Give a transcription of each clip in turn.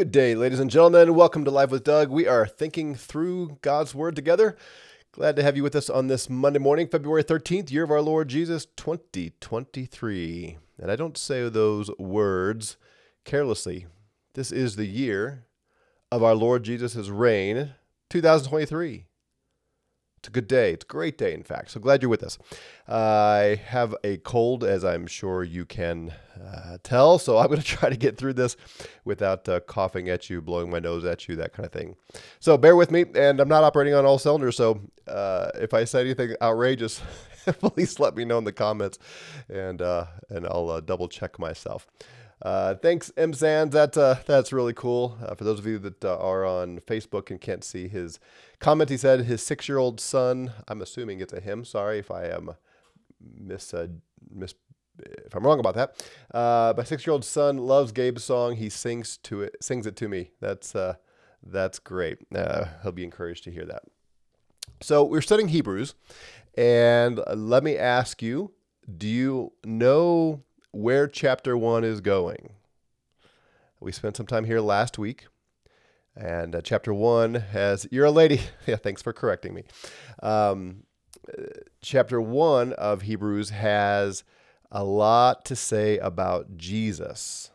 Good day, ladies and gentlemen. Welcome to Live with Doug. We are thinking through God's Word together. Glad to have you with us on this Monday morning, February 13th, year of our Lord Jesus 2023. And I don't say those words carelessly. This is the year of our Lord Jesus' reign, 2023. It's a good day. It's a great day, in fact. So glad you're with us. Uh, I have a cold, as I'm sure you can uh, tell. So I'm going to try to get through this without uh, coughing at you, blowing my nose at you, that kind of thing. So bear with me. And I'm not operating on all cylinders. So uh, if I say anything outrageous, please let me know in the comments, and uh, and I'll uh, double check myself. Uh, thanks, M Sands. That, uh, that's really cool. Uh, for those of you that uh, are on Facebook and can't see his comment, he said his six year old son, I'm assuming it's a him. Sorry if I am miss, uh, miss if I'm wrong about that. Uh, my six year old son loves Gabe's song. He sings to it, sings it to me. That's, that's great. he'll be encouraged to hear that. So we're studying Hebrews, and let me ask you, do you know where chapter one is going. We spent some time here last week, and uh, chapter one has, you're a lady. yeah, thanks for correcting me. Um, chapter one of Hebrews has a lot to say about Jesus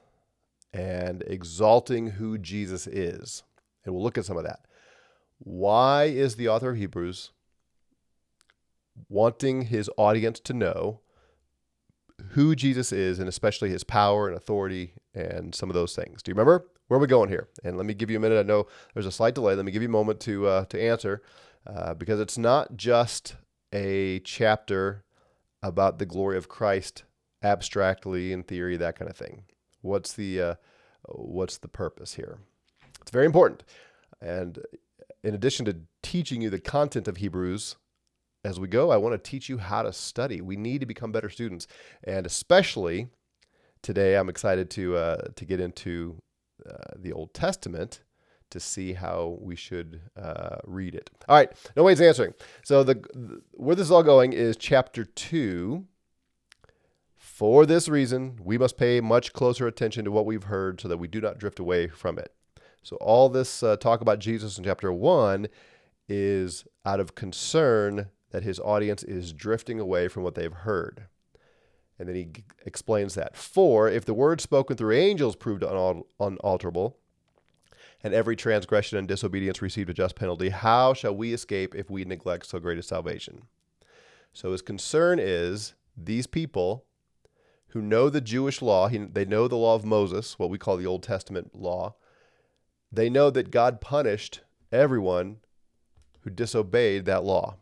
and exalting who Jesus is. And we'll look at some of that. Why is the author of Hebrews wanting his audience to know who Jesus is and especially his power and authority and some of those things. Do you remember? Where are we going here? And let me give you a minute. I know there's a slight delay. Let me give you a moment to uh, to answer uh, because it's not just a chapter about the glory of Christ abstractly in theory, that kind of thing. What's the uh, what's the purpose here? It's very important. And in addition to teaching you the content of Hebrews, as we go, I want to teach you how to study. We need to become better students, and especially today, I'm excited to uh, to get into uh, the Old Testament to see how we should uh, read it. All right, no ways answering. So the, the where this is all going is chapter two. For this reason, we must pay much closer attention to what we've heard so that we do not drift away from it. So, all this uh, talk about Jesus in chapter one is out of concern that his audience is drifting away from what they've heard. And then he g- explains that. For if the word spoken through angels proved unal- unalterable, and every transgression and disobedience received a just penalty, how shall we escape if we neglect so great a salvation? So his concern is these people who know the Jewish law, he, they know the law of Moses, what we call the Old Testament law. They know that God punished everyone who disobeyed that law.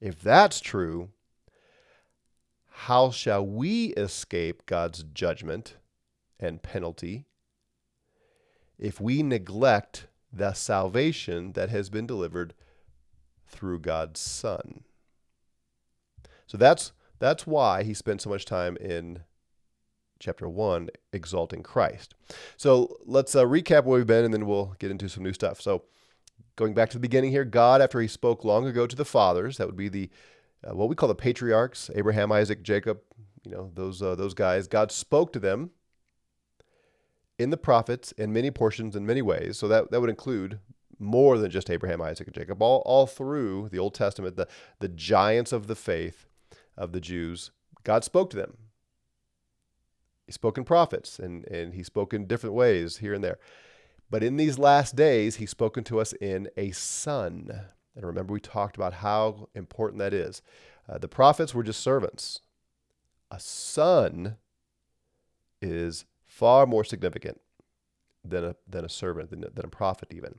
If that's true, how shall we escape God's judgment and penalty if we neglect the salvation that has been delivered through God's Son? So that's that's why he spent so much time in chapter 1 exalting Christ. So let's uh, recap where we've been and then we'll get into some new stuff. So Going back to the beginning here, God, after he spoke long ago to the fathers, that would be the uh, what we call the patriarchs, Abraham, Isaac, Jacob, you know, those uh, those guys. God spoke to them in the prophets in many portions in many ways. So that that would include more than just Abraham, Isaac, and Jacob. All all through the Old Testament, the the giants of the faith of the Jews, God spoke to them. He spoke in prophets and, and he spoke in different ways here and there. But in these last days, he's spoken to us in a son. And remember, we talked about how important that is. Uh, the prophets were just servants. A son is far more significant than a, than a servant, than, than a prophet, even.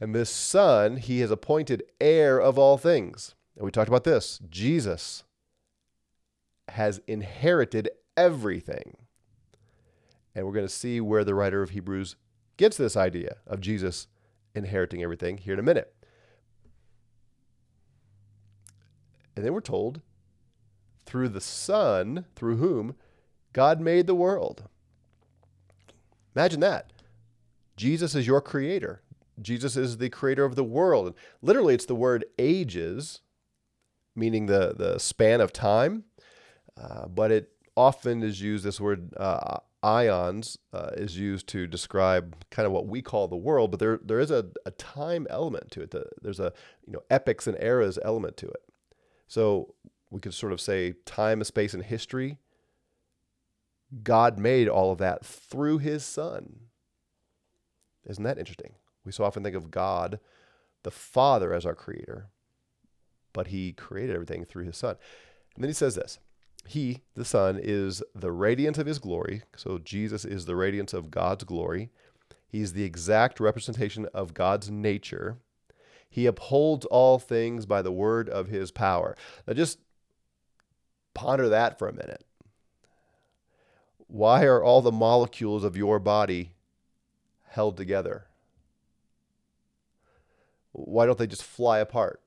And this son, he has appointed heir of all things. And we talked about this. Jesus has inherited everything. And we're going to see where the writer of Hebrews gets this idea of Jesus inheriting everything here in a minute. And then we're told through the Son, through whom God made the world. Imagine that. Jesus is your creator. Jesus is the creator of the world. Literally, it's the word ages, meaning the, the span of time, uh, but it often is used this word uh, aions uh, is used to describe kind of what we call the world, but there there is a, a time element to it. There's a you know epochs and eras element to it. So we could sort of say time, space, and history. God made all of that through His Son. Isn't that interesting? We so often think of God, the Father, as our creator, but He created everything through His Son. And then He says this he, the Son, is the radiance of his glory. So Jesus is the radiance of God's glory. He's the exact representation of God's nature. He upholds all things by the word of his power. Now just ponder that for a minute. Why are all the molecules of your body held together? Why don't they just fly apart?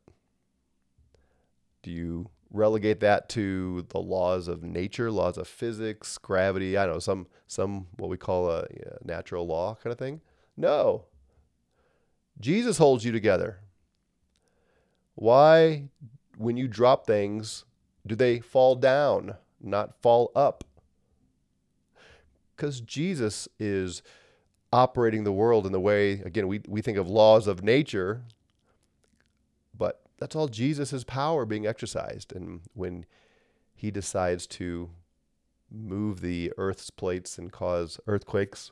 Do you relegate that to the laws of nature, laws of physics, gravity, I don't know, some some what we call a natural law kind of thing? No. Jesus holds you together. Why when you drop things do they fall down, not fall up? Cuz Jesus is operating the world in the way again we we think of laws of nature, but that's all Jesus' power being exercised. And when he decides to move the earth's plates and cause earthquakes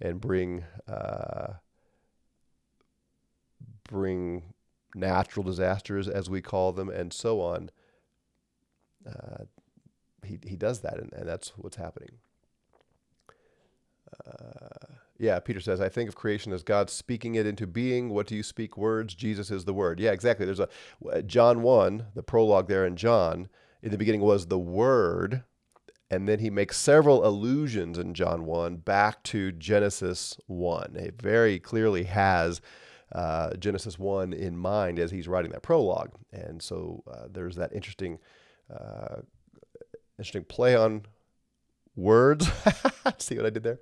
and bring uh, bring natural disasters as we call them and so on uh, he, he does that and, and that's what's happening uh, yeah, Peter says, I think of creation as God speaking it into being. What do you speak words? Jesus is the word. Yeah, exactly. There's a uh, John 1, the prologue there in John, in the beginning was the word. And then he makes several allusions in John 1 back to Genesis 1. He very clearly has uh, Genesis 1 in mind as he's writing that prologue. And so uh, there's that interesting, uh, interesting play on words. See what I did there?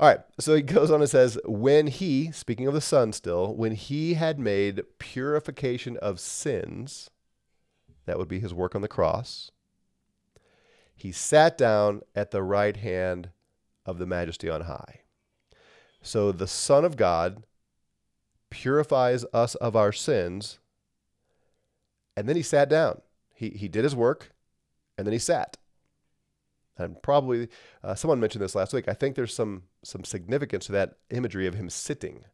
All right, so he goes on and says, When he, speaking of the Son still, when he had made purification of sins, that would be his work on the cross, he sat down at the right hand of the majesty on high. So the Son of God purifies us of our sins, and then he sat down. He, he did his work, and then he sat and probably uh, someone mentioned this last week. I think there's some some significance to that imagery of him sitting.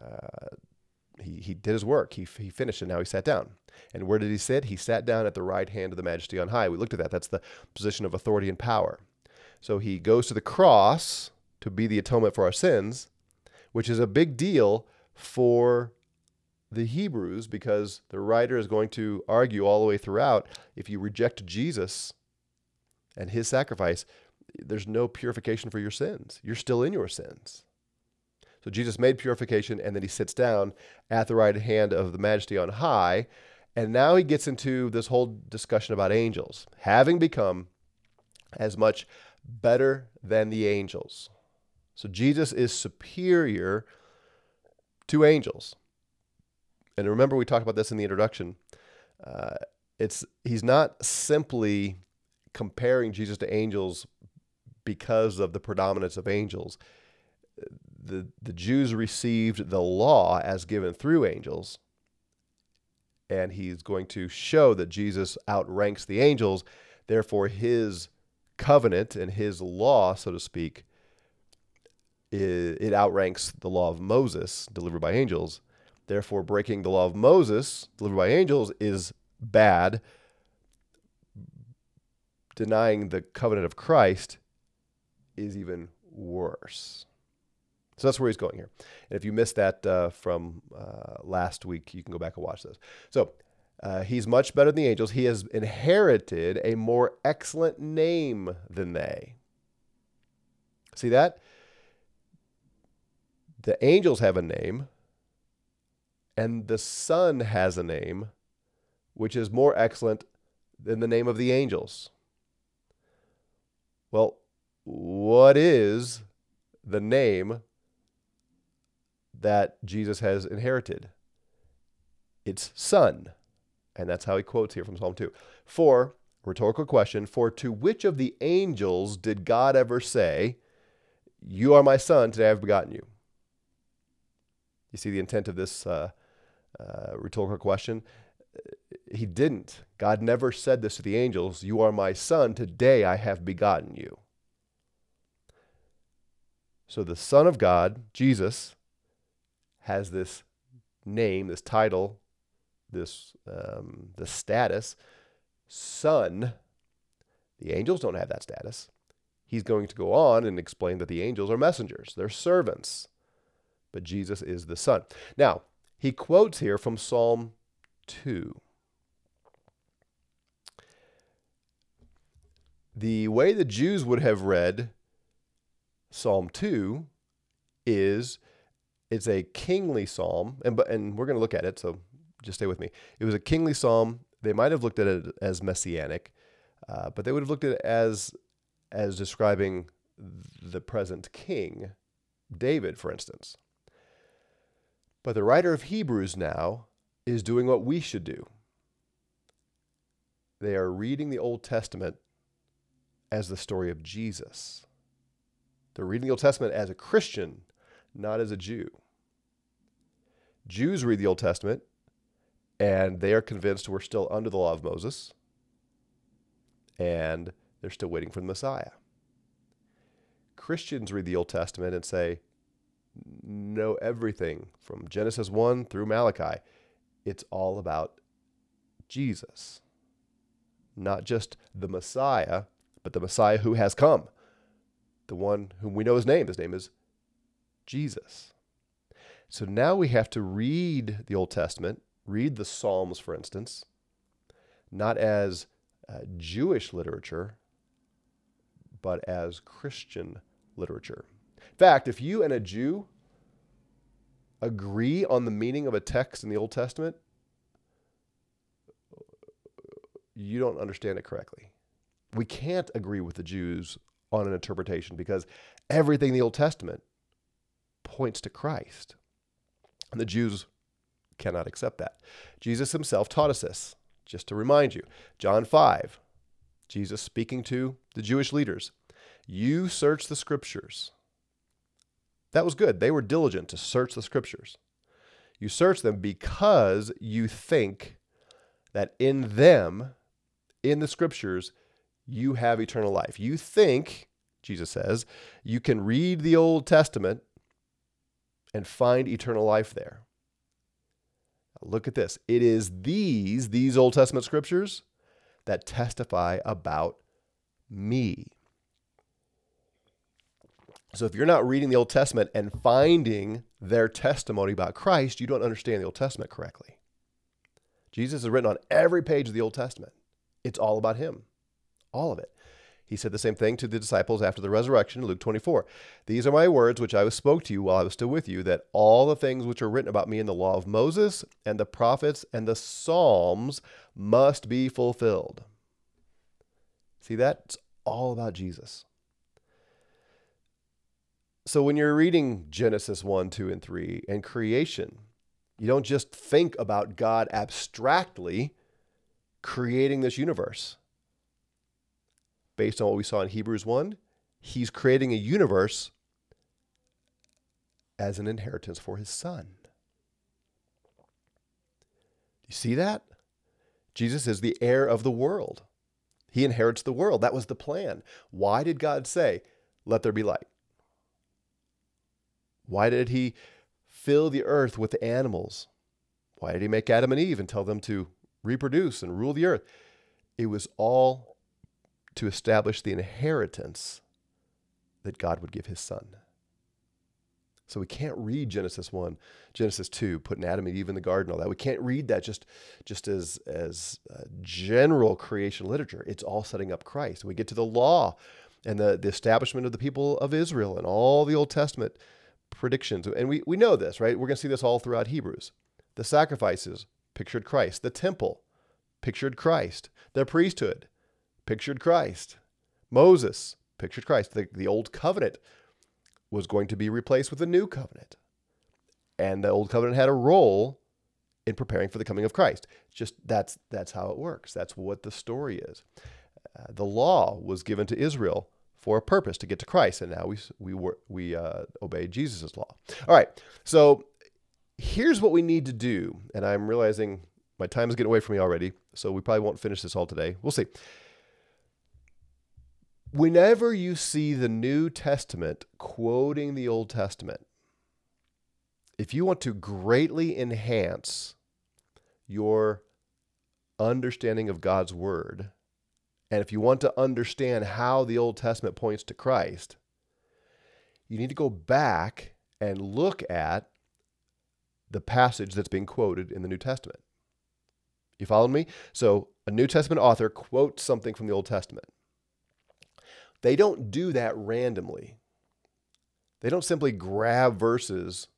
Uh, he, he did his work. He, he finished and now he sat down. And where did he sit? He sat down at the right hand of the majesty on high. We looked at that. That's the position of authority and power. So he goes to the cross to be the atonement for our sins, which is a big deal for the Hebrews because the writer is going to argue all the way throughout if you reject Jesus, and his sacrifice, there's no purification for your sins. You're still in your sins. So Jesus made purification and then he sits down at the right hand of the majesty on high. And now he gets into this whole discussion about angels, having become as much better than the angels. So Jesus is superior to angels. And remember, we talked about this in the introduction. Uh, it's he's not simply comparing Jesus to angels because of the predominance of angels. The, the Jews received the law as given through angels, and he's going to show that Jesus outranks the angels. Therefore, his covenant and his law, so to speak, it, it outranks the law of Moses delivered by angels. Therefore, breaking the law of Moses delivered by angels is bad denying the covenant of Christ is even worse. So that's where he's going here. And if you missed that uh, from uh, last week, you can go back and watch those. So uh, he's much better than the angels. He has inherited a more excellent name than they. See that? The angels have a name, and the Son has a name, which is more excellent than the name of the angels. Well, what is the name that Jesus has inherited? It's Son. And that's how he quotes here from Psalm 2. For rhetorical question, for to which of the angels did God ever say, You are my son, today I've begotten you? You see the intent of this uh, uh, rhetorical question? He didn't. God never said this to the angels, You are my son, today I have begotten you. So the Son of God, Jesus, has this name, this title, this um, the status, son. The angels don't have that status. He's going to go on and explain that the angels are messengers, they're servants. But Jesus is the Son. Now, he quotes here from Psalm 2. The way the Jews would have read Psalm 2 is it's a kingly psalm, and, and we're going to look at it, so just stay with me. It was a kingly psalm. They might have looked at it as messianic, uh, but they would have looked at it as as describing the present king, David, for instance. But the writer of Hebrews now is doing what we should do. They are reading the Old Testament as the story of Jesus. They're reading the Old Testament as a Christian, not as a Jew. Jews read the Old Testament and they are convinced we're still under the law of Moses and they're still waiting for the Messiah. Christians read the Old Testament and say, know everything from Genesis 1 through Malachi. It's all about Jesus. Not just the Messiah, but the Messiah who has come. The one whom we know his name. His name is Jesus. So now we have to read the Old Testament, read the Psalms, for instance, not as uh, Jewish literature, but as Christian literature. In fact, if you and a Jew agree on the meaning of a text in the Old Testament, you don't understand it correctly. We can't agree with the Jews on an interpretation because everything in the Old Testament points to Christ. And the Jews cannot accept that. Jesus himself taught us this, just to remind you. John 5, Jesus speaking to the Jewish leaders. You search the scriptures. That was good. They were diligent to search the scriptures. You search them because you think that in them, in the scriptures, you have eternal life. You think, Jesus says, you can read the Old Testament and find eternal life there. Look at this. It is these, these Old Testament scriptures, that testify about me. So if you're not reading the Old Testament and finding their testimony about Christ, you don't understand the Old Testament correctly. Jesus is written on every page of the Old Testament. It's all about him. All of it. He said the same thing to the disciples after the resurrection Luke 24. These are my words which I spoke to you while I was still with you, that all the things which are written about me in the law of Moses and the prophets and the Psalms must be fulfilled. See, that's all about Jesus. So when you're reading Genesis 1, 2, and 3 and creation, you don't just think about God abstractly creating this universe. Based on what we saw in Hebrews 1, he's creating a universe as an inheritance for his son. You see that? Jesus is the heir of the world. He inherits the world. That was the plan. Why did God say, Let there be light? Why did he fill the earth with animals? Why did he make Adam and Eve and tell them to reproduce and rule the earth? It was all to establish the inheritance that God would give his son. So we can't read Genesis 1, Genesis 2, putting Adam and Eve in the garden, all that. We can't read that just, just as, as uh, general creation literature. It's all setting up Christ. we get to the law and the, the establishment of the people of Israel and all the Old Testament predictions. And we, we know this, right? We're going to see this all throughout Hebrews. The sacrifices pictured Christ. The temple pictured Christ. The priesthood pictured Christ. Moses pictured Christ. The, the old covenant was going to be replaced with a new covenant. And the old covenant had a role in preparing for the coming of Christ. Just that's that's how it works. That's what the story is. Uh, the law was given to Israel for a purpose to get to Christ, and now we we we uh, obey Jesus' law. All right, so here's what we need to do, and I'm realizing my time is getting away from me already, so we probably won't finish this all today. We'll see. Whenever you see the New Testament quoting the Old Testament, if you want to greatly enhance your understanding of God's Word, and if you want to understand how the Old Testament points to Christ, you need to go back and look at the passage that's being quoted in the New Testament. You following me? So, a New Testament author quotes something from the Old Testament. They don't do that randomly. They don't simply grab verses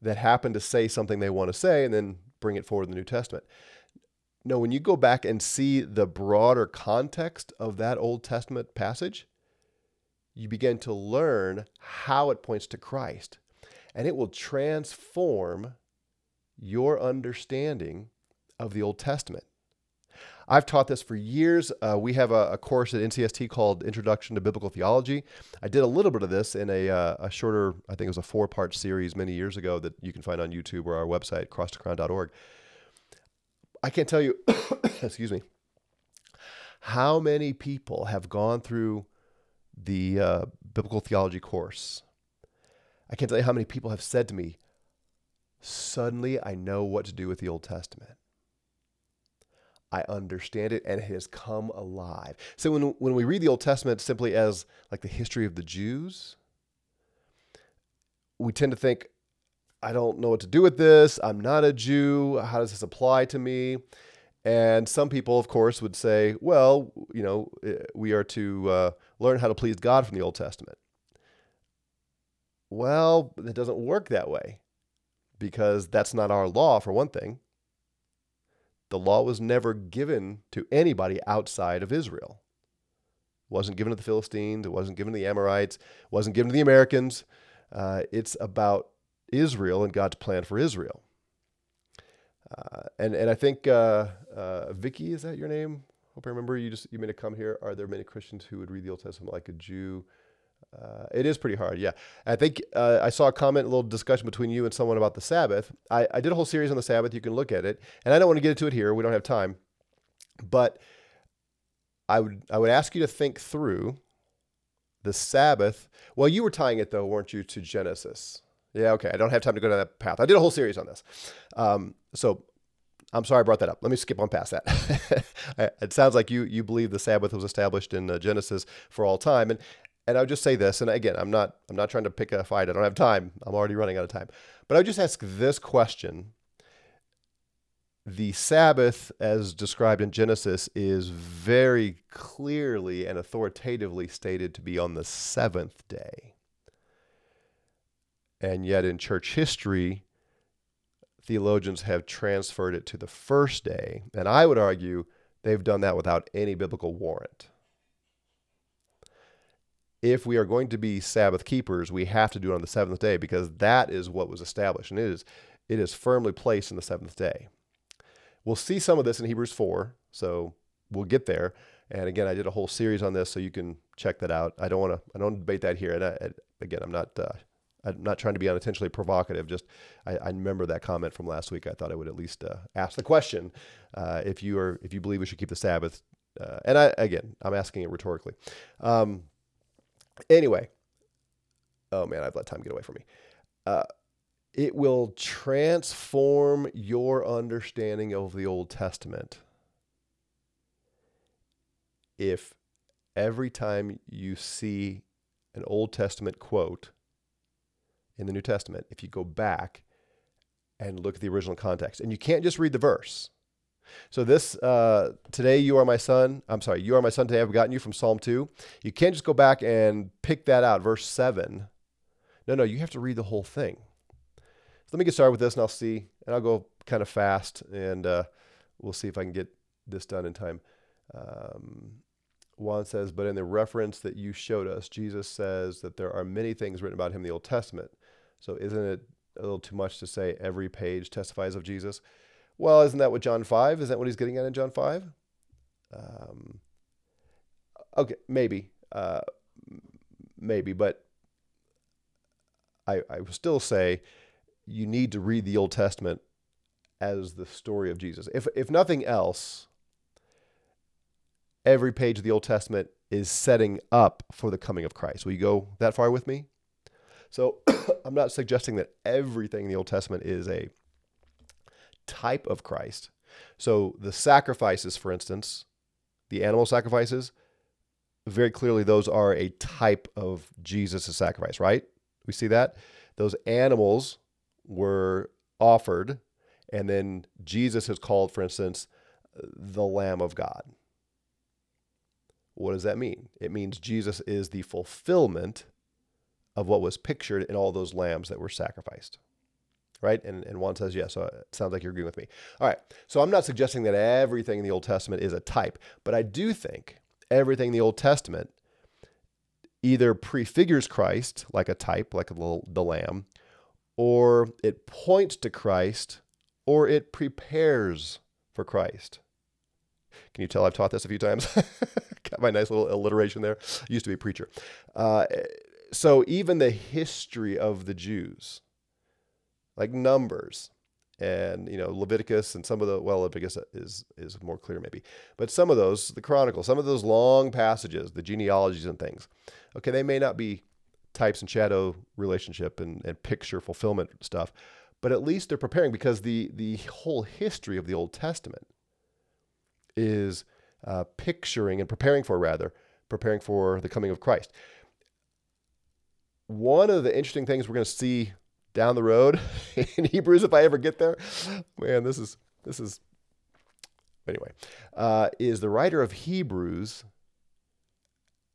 that happen to say something they want to say and then bring it forward in the New Testament. No, when you go back and see the broader context of that Old Testament passage, you begin to learn how it points to Christ. And it will transform your understanding of the Old Testament. I've taught this for years. Uh, we have a, a, course at NCST called Introduction to Biblical Theology. I did a little bit of this in a, uh, a shorter, I think it was a four part series many years ago that you can find on YouTube or our website, crosstocrown.org. I can't tell you, excuse me, how many people have gone through the uh, biblical theology course. I can't tell you how many people have said to me, suddenly I know what to do with the Old Testament. I understand it and it has come alive. So when, when we read the Old Testament simply as like the history of the Jews, we tend to think, I don't know what to do with this. I'm not a Jew. How does this apply to me? And some people, of course, would say, well, you know, eh, we are to uh, learn how to please God from the Old Testament. Well, it doesn't work that way because that's not our law, for one thing. The law was never given to anybody outside of Israel. It wasn't given to the Philistines. It wasn't given to the Amorites. It wasn't given to the Americans. Uh, it's about Israel and God's plan for Israel. Uh, and and I think uh, uh, Vicky, is that your name? Hope I remember. You just you made a comment here. Are there many Christians who would read the Old Testament like a Jew? Uh, it is pretty hard, yeah. I think uh, I saw a comment, a little discussion between you and someone about the Sabbath. I, I did a whole series on the Sabbath. You can look at it, and I don't want to get into it here. We don't have time, but I would I would ask you to think through the Sabbath. Well, you were tying it though, weren't you, to Genesis? Yeah, okay. I don't have time to go down that path. I did a whole series on this, um, so I'm sorry I brought that up. Let me skip on past that. it sounds like you you believe the Sabbath was established in uh, Genesis for all time, and and I would just say this, and again, I'm not I'm not trying to pick a fight. I don't have time. I'm already running out of time. But I would just ask this question. The Sabbath, as described in Genesis, is very clearly and authoritatively stated to be on the seventh day. And yet, in church history, theologians have transferred it to the first day. And I would argue they've done that without any biblical warrant if we are going to be Sabbath keepers, we have to do it on the seventh day because that is what was established, and it is it is firmly placed in the seventh day. We'll see some of this in Hebrews four, so we'll get there. And again, I did a whole series on this, so you can check that out. I don't want to I don't debate that here, and I, again, I'm not. Uh, I'm not trying to be unintentionally provocative. Just I, I, remember that comment from last week. I thought I would at least uh, ask the question uh, if you are if you believe we should keep the Sabbath. Uh, and I again, I'm asking it rhetorically. Um, Anyway, oh man, I've let time get away from me. Uh, it will transform your understanding of the Old Testament if every time you see an Old Testament quote in the New Testament, if you go back and look at the original context, and you can't just read the verse. So this uh, today you are my son. I'm sorry, you are my son. Today I've gotten you from Psalm two. You can't just go back and pick that out, verse seven. No, no, you have to read the whole thing. So let me get started with this, and I'll see, and I'll go kind of fast, and uh, we'll see if I can get this done in time. Um, Juan says, but in the reference that you showed us, Jesus says that there are many things written about him in the Old Testament. So isn't it a little too much to say every page testifies of Jesus? Well, isn't that what John 5? Is that what he's getting at in John 5? Um, okay, maybe. Uh, maybe, but I, I would still say you need to read the Old Testament as the story of Jesus. If, if nothing else, every page of the Old Testament is setting up for the coming of Christ. Will you go that far with me? So I'm not suggesting that everything in the Old Testament is a type of Christ. So the sacrifices, for instance, the animal sacrifices, very clearly those are a type of Jesus' sacrifice, right? We see that? Those animals were offered, and then Jesus is called, for instance, the Lamb of God. What does that mean? It means Jesus is the fulfillment of what was pictured in all those lambs that were sacrificed. Right? And, and Juan says, yes. So it sounds like you're agreeing with me. All right. So I'm not suggesting that everything in the Old Testament is a type, but I do think everything in the Old Testament either prefigures Christ like a type, like a, the lamb, or it points to Christ, or it prepares for Christ. Can you tell I've taught this a few times? Got my nice little alliteration there. I used to be a preacher. Uh, so even the history of the Jews, like Numbers and you know Leviticus and some of the well Leviticus is is more clear maybe, but some of those the Chronicles, some of those long passages, the genealogies and things. Okay, they may not be types and shadow relationship and, and picture fulfillment stuff, but at least they're preparing because the the whole history of the Old Testament is uh, picturing and preparing for, rather, preparing for the coming of Christ. One of the interesting things we're going to see down the road in Hebrews, if I ever get there, man, this is this is anyway, uh, is the writer of Hebrews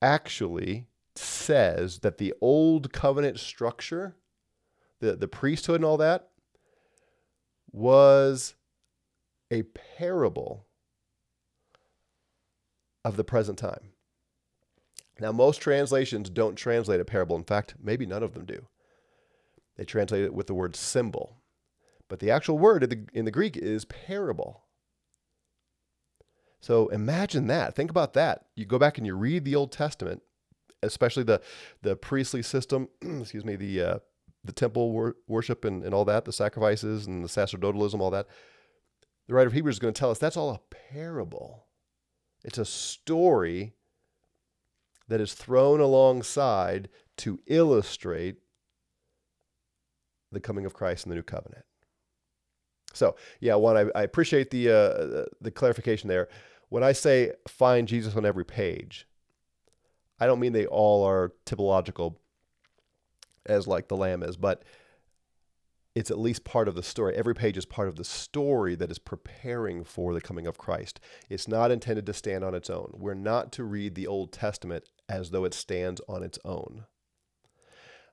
actually says that the old covenant structure, the, the priesthood and all that, was a parable of the present time. Now, most translations don't translate a parable. In fact, maybe none of them do. They translate it with the word symbol. But the actual word in the, in the Greek is parable. So imagine that. Think about that. You go back and you read the Old Testament, especially the, the priestly system, excuse me, the, uh, the temple wor- worship and, and all that, the sacrifices and the sacerdotalism, all that. The writer of Hebrews is going to tell us that's all a parable. It's a story that is thrown alongside to illustrate the coming of Christ and the new covenant. So, yeah, Juan, I, I appreciate the uh, the clarification there. When I say find Jesus on every page, I don't mean they all are typological as like the lamb is, but it's at least part of the story. Every page is part of the story that is preparing for the coming of Christ. It's not intended to stand on its own. We're not to read the Old Testament as though it stands on its own.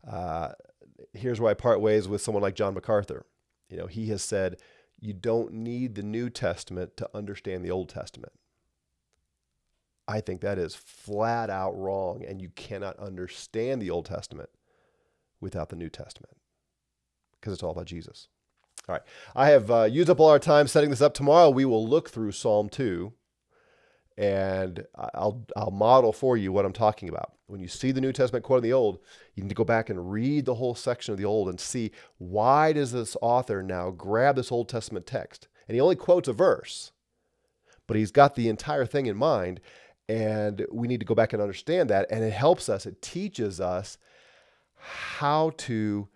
Uh, here's where I part ways with someone like John MacArthur. You know, he has said, you don't need the New Testament to understand the Old Testament. I think that is flat out wrong, and you cannot understand the Old Testament without the New Testament because it's all about Jesus. All right. I have uh, used up all our time setting this up. Tomorrow we will look through Psalm 2 and I'll, I'll model for you what I'm talking about. When you see the New Testament quote in the Old, you need to go back and read the whole section of the Old and see why does this author now grab this Old Testament text? And he only quotes a verse, but he's got the entire thing in mind. And we need to go back and understand that. And it helps us, it teaches us how to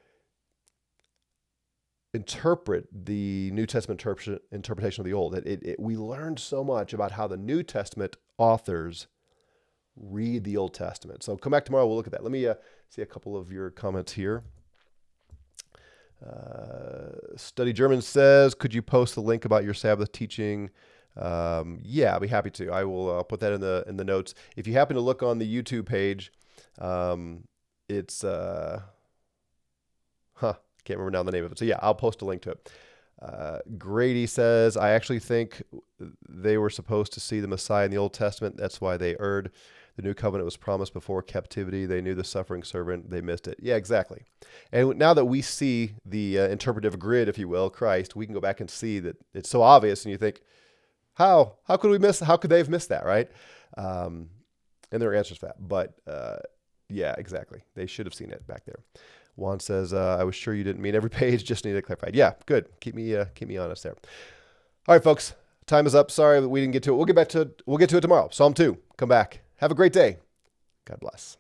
interpret the New Testament interpretation of the Old. It, it, it, we learned so much about how the New Testament authors read the Old Testament. So come back tomorrow. We'll look at that. Let me uh, see a couple of your comments here. Uh, Study German says, could you post the link about your Sabbath teaching? Um, yeah, I'll be happy to. I will. I'll put that in the in the notes. If you happen to look on the YouTube page, um, it's uh, can't remember now the name of it. So yeah, I'll post a link to it. Uh, Grady says, I actually think they were supposed to see the Messiah in the Old Testament. That's why they erred. The new covenant was promised before captivity. They knew the suffering servant. They missed it. Yeah, exactly. And now that we see the uh, interpretive grid, if you will, Christ, we can go back and see that it's so obvious. And you think, how? How could we miss? How could they have missed that, right? Um, and there are answers to that. But uh, yeah, exactly. They should have seen it back there. Juan says, uh, "I was sure you didn't mean every page. Just needed clarified." Yeah, good. Keep me uh, keep me honest there. All right, folks. Time is up. Sorry that we didn't get to it. We'll get back to it. We'll get to it tomorrow. Psalm two. Come back. Have a great day. God bless.